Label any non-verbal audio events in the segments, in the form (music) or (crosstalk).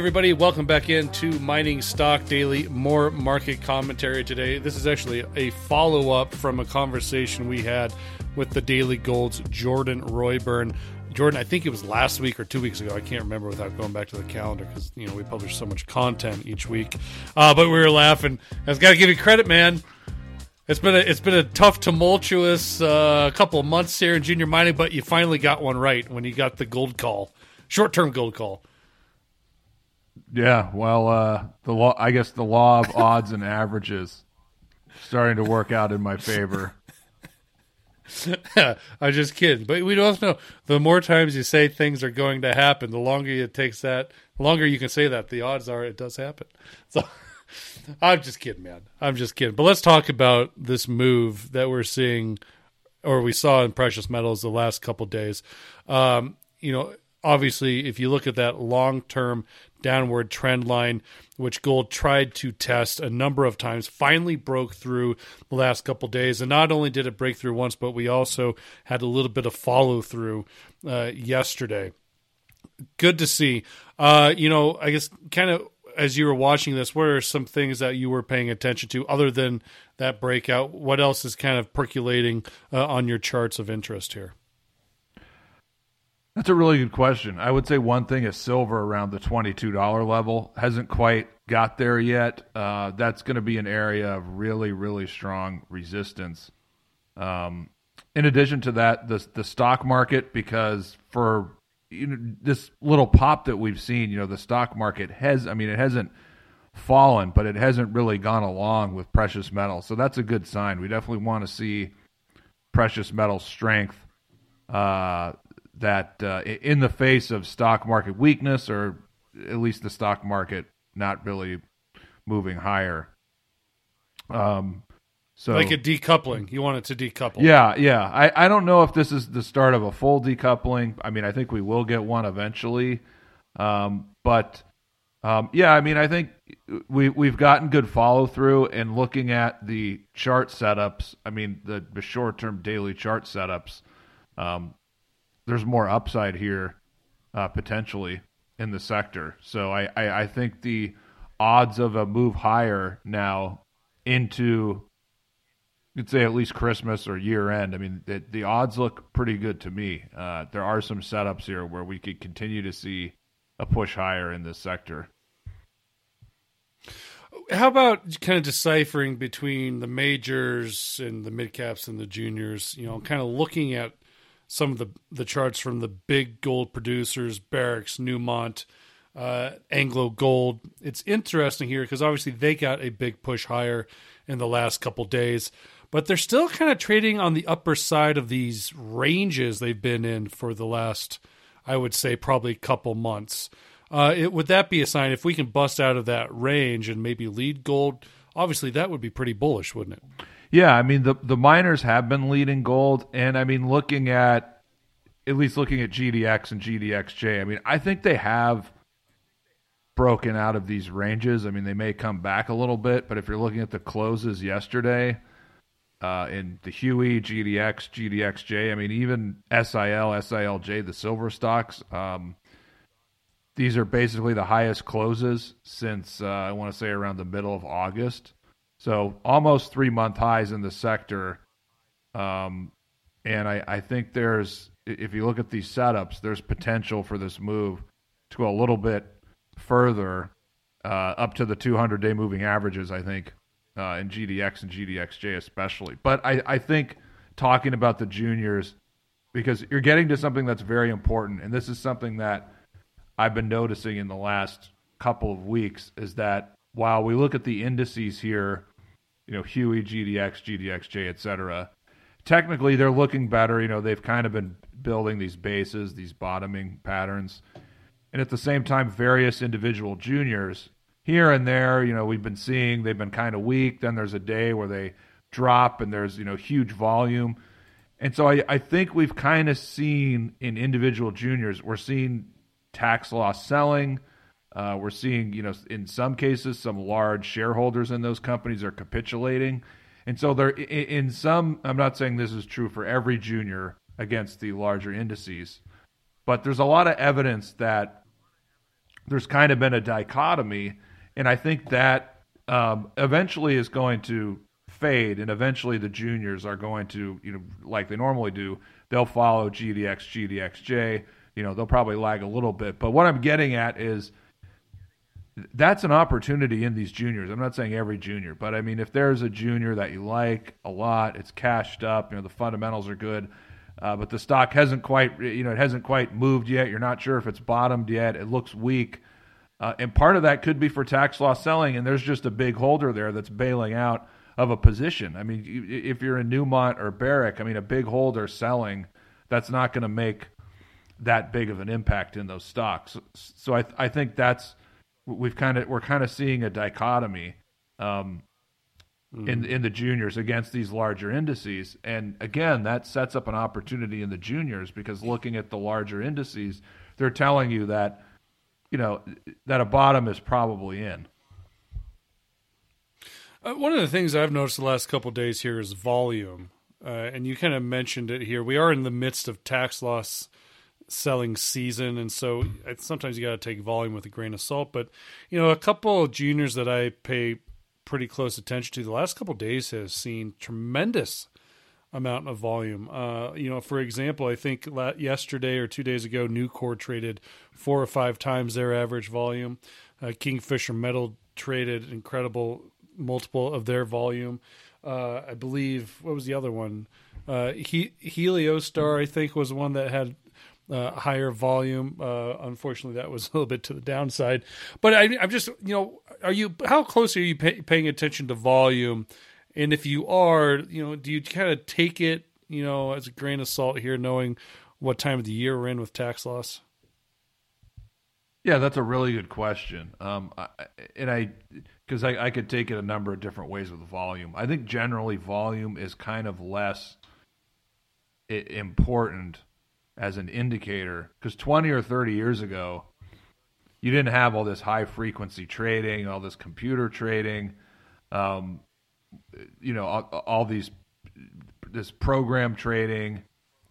Everybody, welcome back into Mining Stock Daily. More market commentary today. This is actually a follow up from a conversation we had with the Daily Gold's Jordan Roy-Byrne. Jordan, I think it was last week or two weeks ago. I can't remember without going back to the calendar because you know we publish so much content each week. Uh, but we were laughing. I've got to give you credit, man. It's been a it's been a tough, tumultuous uh, couple of months here in junior mining, but you finally got one right when you got the gold call, short term gold call. Yeah, well, uh, the law. I guess the law of odds and averages starting to work out in my favor. (laughs) I'm just kidding, but we don't know. The more times you say things are going to happen, the longer it takes that, the longer you can say that, the odds are it does happen. (laughs) So I'm just kidding, man. I'm just kidding. But let's talk about this move that we're seeing, or we saw in precious metals the last couple days. Um, you know, obviously, if you look at that long term downward trend line, which gold tried to test a number of times, finally broke through the last couple days. And not only did it break through once, but we also had a little bit of follow through uh, yesterday. Good to see. Uh, you know, I guess kind of as you were watching this, what are some things that you were paying attention to other than that breakout? What else is kind of percolating uh, on your charts of interest here? That's a really good question. I would say one thing is silver around the $22 level hasn't quite got there yet. Uh, that's going to be an area of really, really strong resistance. Um, in addition to that, the the stock market, because for you know, this little pop that we've seen, you know, the stock market has, I mean, it hasn't fallen, but it hasn't really gone along with precious metals. So that's a good sign. We definitely want to see precious metal strength. Uh, that uh, in the face of stock market weakness, or at least the stock market not really moving higher. Um, so like a decoupling, you want it to decouple. Yeah, yeah. I, I don't know if this is the start of a full decoupling. I mean, I think we will get one eventually, um, but um, yeah, I mean, I think we we've gotten good follow through and looking at the chart setups. I mean, the, the short term daily chart setups. Um, there's more upside here uh, potentially in the sector. So I, I, I think the odds of a move higher now into you'd say at least Christmas or year end. I mean, the, the odds look pretty good to me. Uh, there are some setups here where we could continue to see a push higher in this sector. How about kind of deciphering between the majors and the mid caps and the juniors? You know, kind of looking at some of the the charts from the big gold producers, Barrick's, Newmont, uh, Anglo Gold. It's interesting here because obviously they got a big push higher in the last couple days, but they're still kind of trading on the upper side of these ranges they've been in for the last, I would say, probably couple months. Uh, it, would that be a sign if we can bust out of that range and maybe lead gold? Obviously, that would be pretty bullish, wouldn't it? Yeah, I mean the the miners have been leading gold, and I mean looking at at least looking at GDX and GDXJ. I mean I think they have broken out of these ranges. I mean they may come back a little bit, but if you're looking at the closes yesterday. Uh, in the Huey, GDX, GDXJ, I mean, even SIL, SILJ, the silver stocks, um, these are basically the highest closes since uh, I want to say around the middle of August. So almost three month highs in the sector. Um, and I, I think there's, if you look at these setups, there's potential for this move to go a little bit further uh, up to the 200 day moving averages, I think, uh, in GDX and GDXJ especially. But I, I think talking about the juniors, because you're getting to something that's very important, and this is something that I've been noticing in the last couple of weeks, is that while we look at the indices here you know, Huey, GDX, GDXJ, et cetera. Technically, they're looking better. You know, they've kind of been building these bases, these bottoming patterns. And at the same time, various individual juniors here and there, you know, we've been seeing they've been kind of weak. Then there's a day where they drop and there's, you know, huge volume. And so I, I think we've kind of seen in individual juniors, we're seeing tax loss selling uh, we're seeing, you know, in some cases, some large shareholders in those companies are capitulating, and so they're in some. I'm not saying this is true for every junior against the larger indices, but there's a lot of evidence that there's kind of been a dichotomy, and I think that um, eventually is going to fade, and eventually the juniors are going to, you know, like they normally do, they'll follow GDX, GDXJ. You know, they'll probably lag a little bit, but what I'm getting at is that's an opportunity in these juniors. I'm not saying every junior, but I mean, if there's a junior that you like a lot, it's cashed up, you know, the fundamentals are good, uh, but the stock hasn't quite, you know, it hasn't quite moved yet. You're not sure if it's bottomed yet. It looks weak. Uh, and part of that could be for tax loss selling, and there's just a big holder there that's bailing out of a position. I mean, if you're in Newmont or Barrick, I mean, a big holder selling, that's not going to make that big of an impact in those stocks. So I, I think that's we've kind of we're kind of seeing a dichotomy um, mm. in in the juniors against these larger indices, and again, that sets up an opportunity in the juniors because looking at the larger indices, they're telling you that you know that a bottom is probably in. Uh, one of the things I've noticed the last couple days here is volume, uh, and you kind of mentioned it here. We are in the midst of tax loss selling season, and so sometimes you got to take volume with a grain of salt. But you know, a couple of juniors that I pay pretty close attention to the last couple days has seen tremendous amount of volume. Uh, you know, for example, I think yesterday or two days ago, Nucor traded four or five times their average volume. Uh, Kingfisher Metal traded incredible multiple of their volume. Uh, I believe what was the other one? Uh, he- Heliostar, I think, was one that had uh, higher volume. Uh, unfortunately, that was (laughs) a little bit to the downside. But I, am just, you know, are you how close are you pay, paying attention to volume? And if you are, you know, do you kind of take it, you know, as a grain of salt here, knowing what time of the year we're in with tax loss? Yeah, that's a really good question. Um, I, and I, because I, I could take it a number of different ways with volume. I think generally volume is kind of less important as an indicator because 20 or 30 years ago you didn't have all this high frequency trading all this computer trading um, you know all, all, these this program trading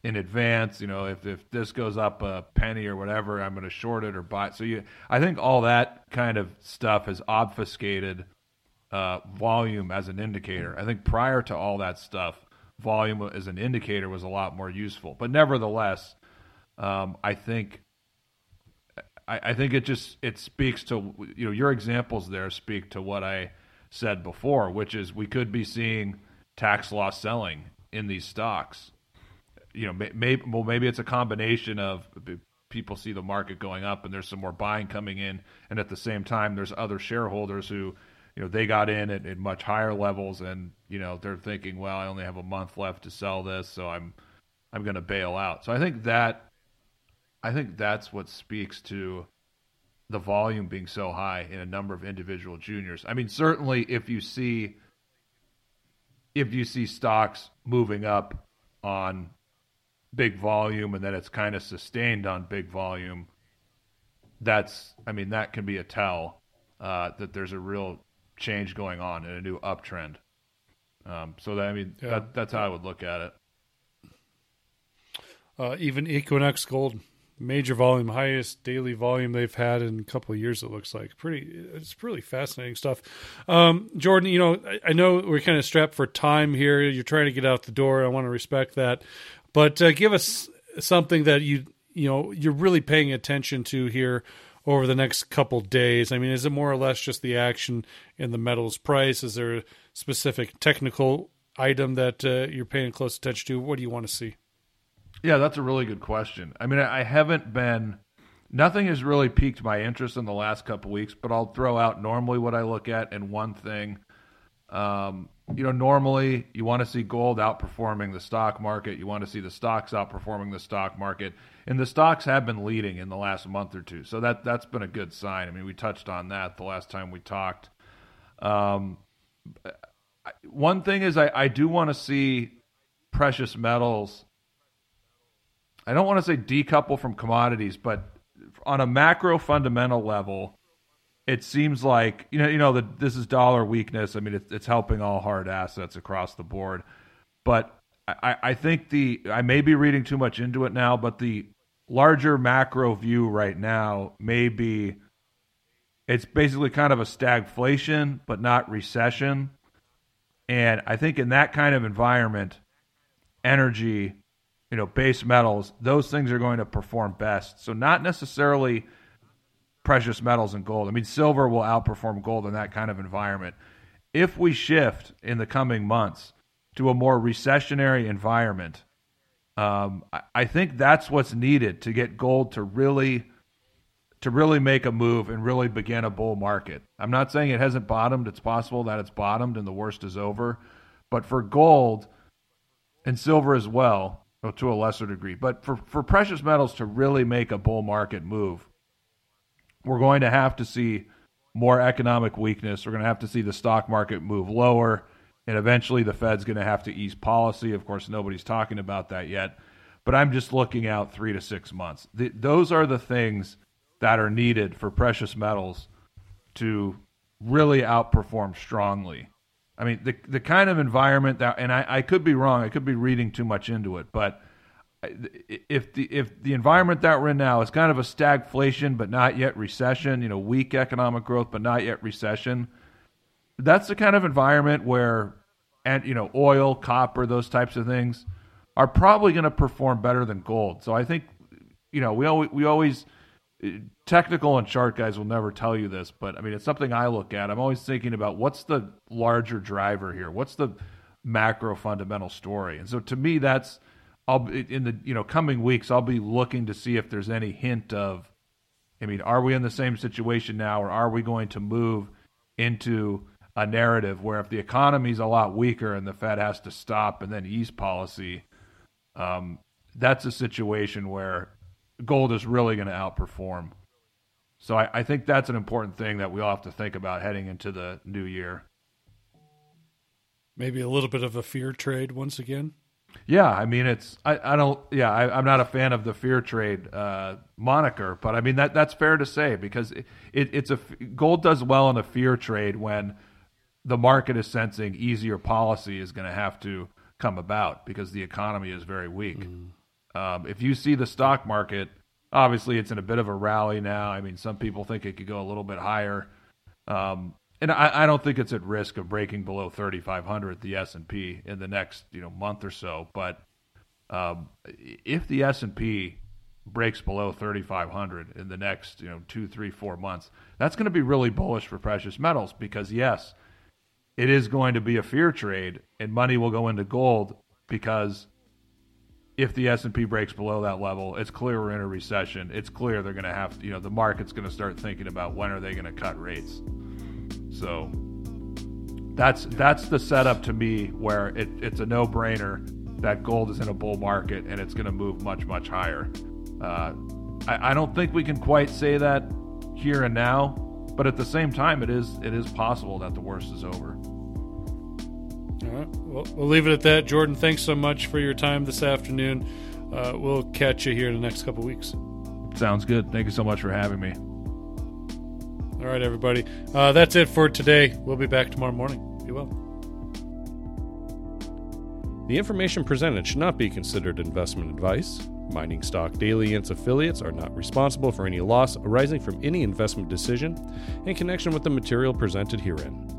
in advance you know if, if this goes up a penny or whatever i'm going to short it or buy so you i think all that kind of stuff has obfuscated uh, volume as an indicator. I think prior to all that stuff volume as an indicator was a lot more useful but nevertheless um, I think I, I, think it just it speaks to you know your examples there speak to what I said before, which is we could be seeing tax loss selling in these stocks. You know, maybe well maybe it's a combination of people see the market going up and there's some more buying coming in, and at the same time there's other shareholders who you know they got in at, at much higher levels and you know they're thinking well i only have a month left to sell this so i'm i'm going to bail out so i think that I think that's what speaks to the volume being so high in a number of individual juniors. I mean, certainly if you see if you see stocks moving up on big volume and then it's kind of sustained on big volume, that's I mean that can be a tell uh, that there's a real change going on and a new uptrend. Um, so that I mean yeah. that, that's how I would look at it. Uh, even Equinox Gold major volume, highest daily volume they've had in a couple of years. It looks like pretty. It's really fascinating stuff. Um, Jordan, you know, I, I, know we're kind of strapped for time here. You're trying to get out the door. I want to respect that, but uh, give us something that you you know you're really paying attention to here over the next couple days. I mean, is it more or less just the action in the metals price? Is there a specific technical item that uh, you're paying close attention to? What do you want to see? Yeah, that's a really good question. I mean, I haven't been. Nothing has really piqued my interest in the last couple weeks, but I'll throw out normally what I look at and one thing. Um, you know, normally you want to see gold outperforming the stock market. You want to see the stocks outperforming the stock market, and the stocks have been leading in the last month or two. So that that's been a good sign. I mean, we touched on that the last time we talked. Um, one thing is, I, I do want to see precious metals I don't want to say decouple from commodities, but on a macro fundamental level, it seems like you know you know that this is dollar weakness. I mean, it, it's helping all hard assets across the board, but I, I think the I may be reading too much into it now, but the larger macro view right now may be it's basically kind of a stagflation, but not recession. And I think in that kind of environment, energy, you know, base metals, those things are going to perform best. So not necessarily precious metals and gold. I mean, silver will outperform gold in that kind of environment. If we shift in the coming months to a more recessionary environment, um, I, I think that's what's needed to get gold to really to really make a move and really begin a bull market. I'm not saying it hasn't bottomed. It's possible that it's bottomed and the worst is over. But for gold and silver as well, to a lesser degree, but for, for precious metals to really make a bull market move, we're going to have to see more economic weakness. We're going to have to see the stock market move lower. And eventually the Fed's going to have to ease policy. Of course, nobody's talking about that yet. But I'm just looking out three to six months. The, those are the things that are needed for precious metals to really outperform strongly. I mean, the the kind of environment that, and I, I could be wrong, I could be reading too much into it, but if the if the environment that we're in now is kind of a stagflation, but not yet recession, you know, weak economic growth, but not yet recession, that's the kind of environment where, and you know, oil, copper, those types of things are probably going to perform better than gold. So I think, you know, we always we always eh, technical and chart guys will never tell you this, but I mean, it's something I look at. I'm always thinking about what's the larger driver here? What's the macro fundamental story? And so to me, that's I'll in the you know coming weeks I'll be looking to see if there's any hint of, I mean, are we in the same situation now, or are we going to move into a narrative where if the economy's a lot weaker and the Fed has to stop and then ease policy, um, that's a situation where gold is really going to outperform. So I, I, think that's an important thing that we all have to think about heading into the new year. Maybe a little bit of a fear trade once again. Yeah, I mean it's I, I don't yeah I, am not a fan of the fear trade uh, moniker, but I mean that that's fair to say because it, it, it's a gold does well in a fear trade when the market is sensing easier policy is going to have to come about because the economy is very weak. Mm. Um, if you see the stock market, obviously it's in a bit of a rally now. I mean, some people think it could go a little bit higher, um, and I, I, don't think it's at risk of breaking below 3,500 the S and P in the next you know month or so. But um, if the S and P breaks below 3,500 in the next you know two, three, four months, that's going to be really bullish for precious metals because yes, it is going to be a fear trade, and money will go into gold because if the S&P breaks below that level, it's clear we're in a recession. It's clear they're going to have, you know, the market's going to start thinking about when are they going to cut rates. So that's that's the setup to me where it, it's a no-brainer that gold is in a bull market and it's going to move much much higher. Uh, I, I don't think we can quite say that here and now, but at the same time, it is it is possible that the worst is over. All right. Well, we'll leave it at that. Jordan, thanks so much for your time this afternoon. Uh, we'll catch you here in the next couple weeks. Sounds good. Thank you so much for having me. All right, everybody. Uh, that's it for today. We'll be back tomorrow morning. Be well. The information presented should not be considered investment advice. Mining Stock Daily and its affiliates are not responsible for any loss arising from any investment decision in connection with the material presented herein.